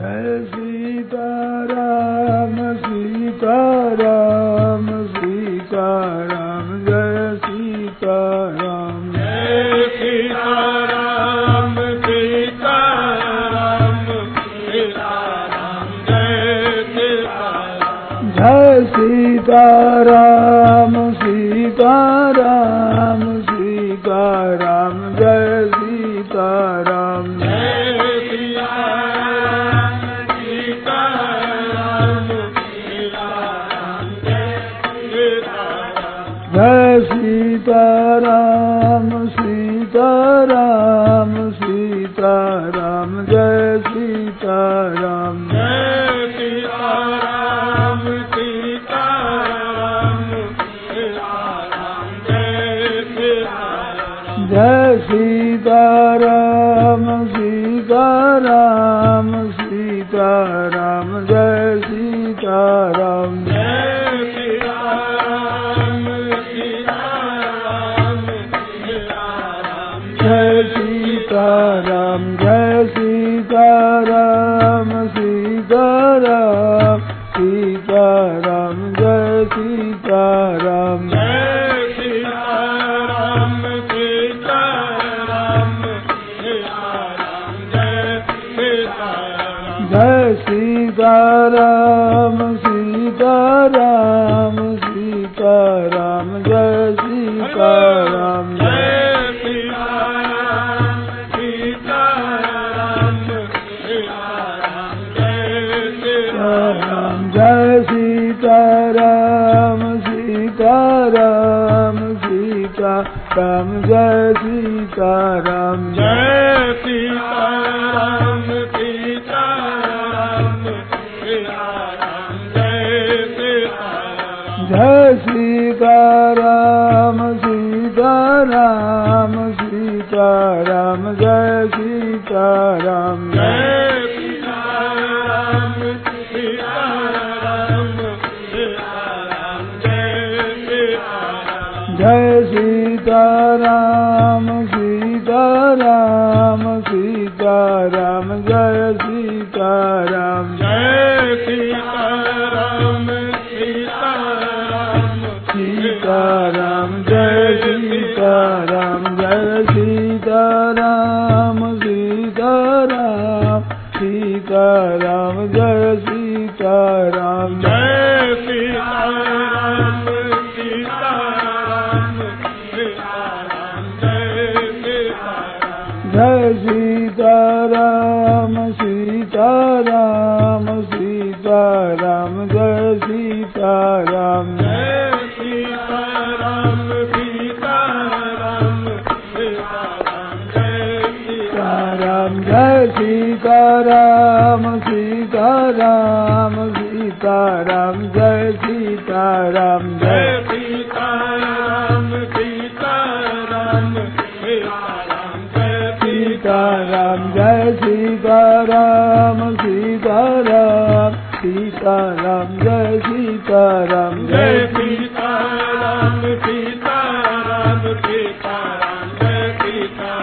Jai Sitaram Sitaram Sitaram Jai Sitaram Jai Sitaram Sitaram Sita Ram Sita Ram Sita Jai Sitaram Sitaram. Sitaram Sitaram Sitaram Jai Sitaram. Jai Sitaram Sitaram Sitaram Jai Sitaram. Sitaram Sitaram Jai Sitaram. Ram Sita Ram Sita Ram Jai Sita Ram Jai Sita Ram Sita Ram Sita Ram Jai Sita Ram Jai Sita Ram Jai Sitaram Sita Jai Sita Ram Sita Ram Sita Ram Jai Sita Ram Sitaram Sitaram Sitaram Jai Sitaram. Jai Sitaram Sitaram. Sitaram Jai Sitaram Jai Sitaram Sitaram Sitaram Jai Sitaram. Jai Ram Sita Ram Sita Ram Jai Sita Ram Jai Sita Ram Sita Ram Sita Ram Jai Sita Ram Jai Ram Sita Ram Sita Ram Jai Sita Ram Jai Sita Ram Sita Ram Sita Ram Jai Sita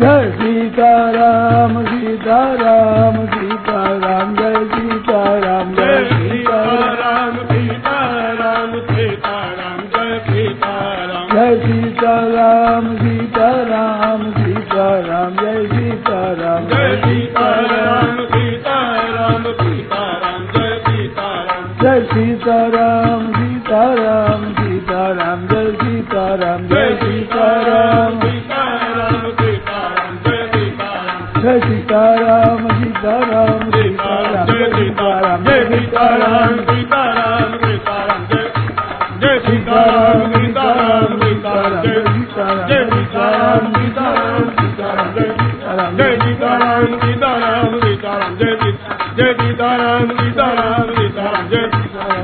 Jai Sita Ram Sita Ram Sita Ram Jai Sita Ram Jai Sita Ram Sita Ram Sita Ram Jai Sita Ram Jai Sita Ram Sita Ram Sita Ram Jai Sita Ram Jai Sita Jai Sitaram. Sitaram Sitaram Jai Sitaram Jai Sitaram. Jai Sitaram. Sitaram Sitaram Jai Sitaram Jai Sitaram. Sitaram Jai Sitaram Jai Sitaram.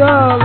Yeah.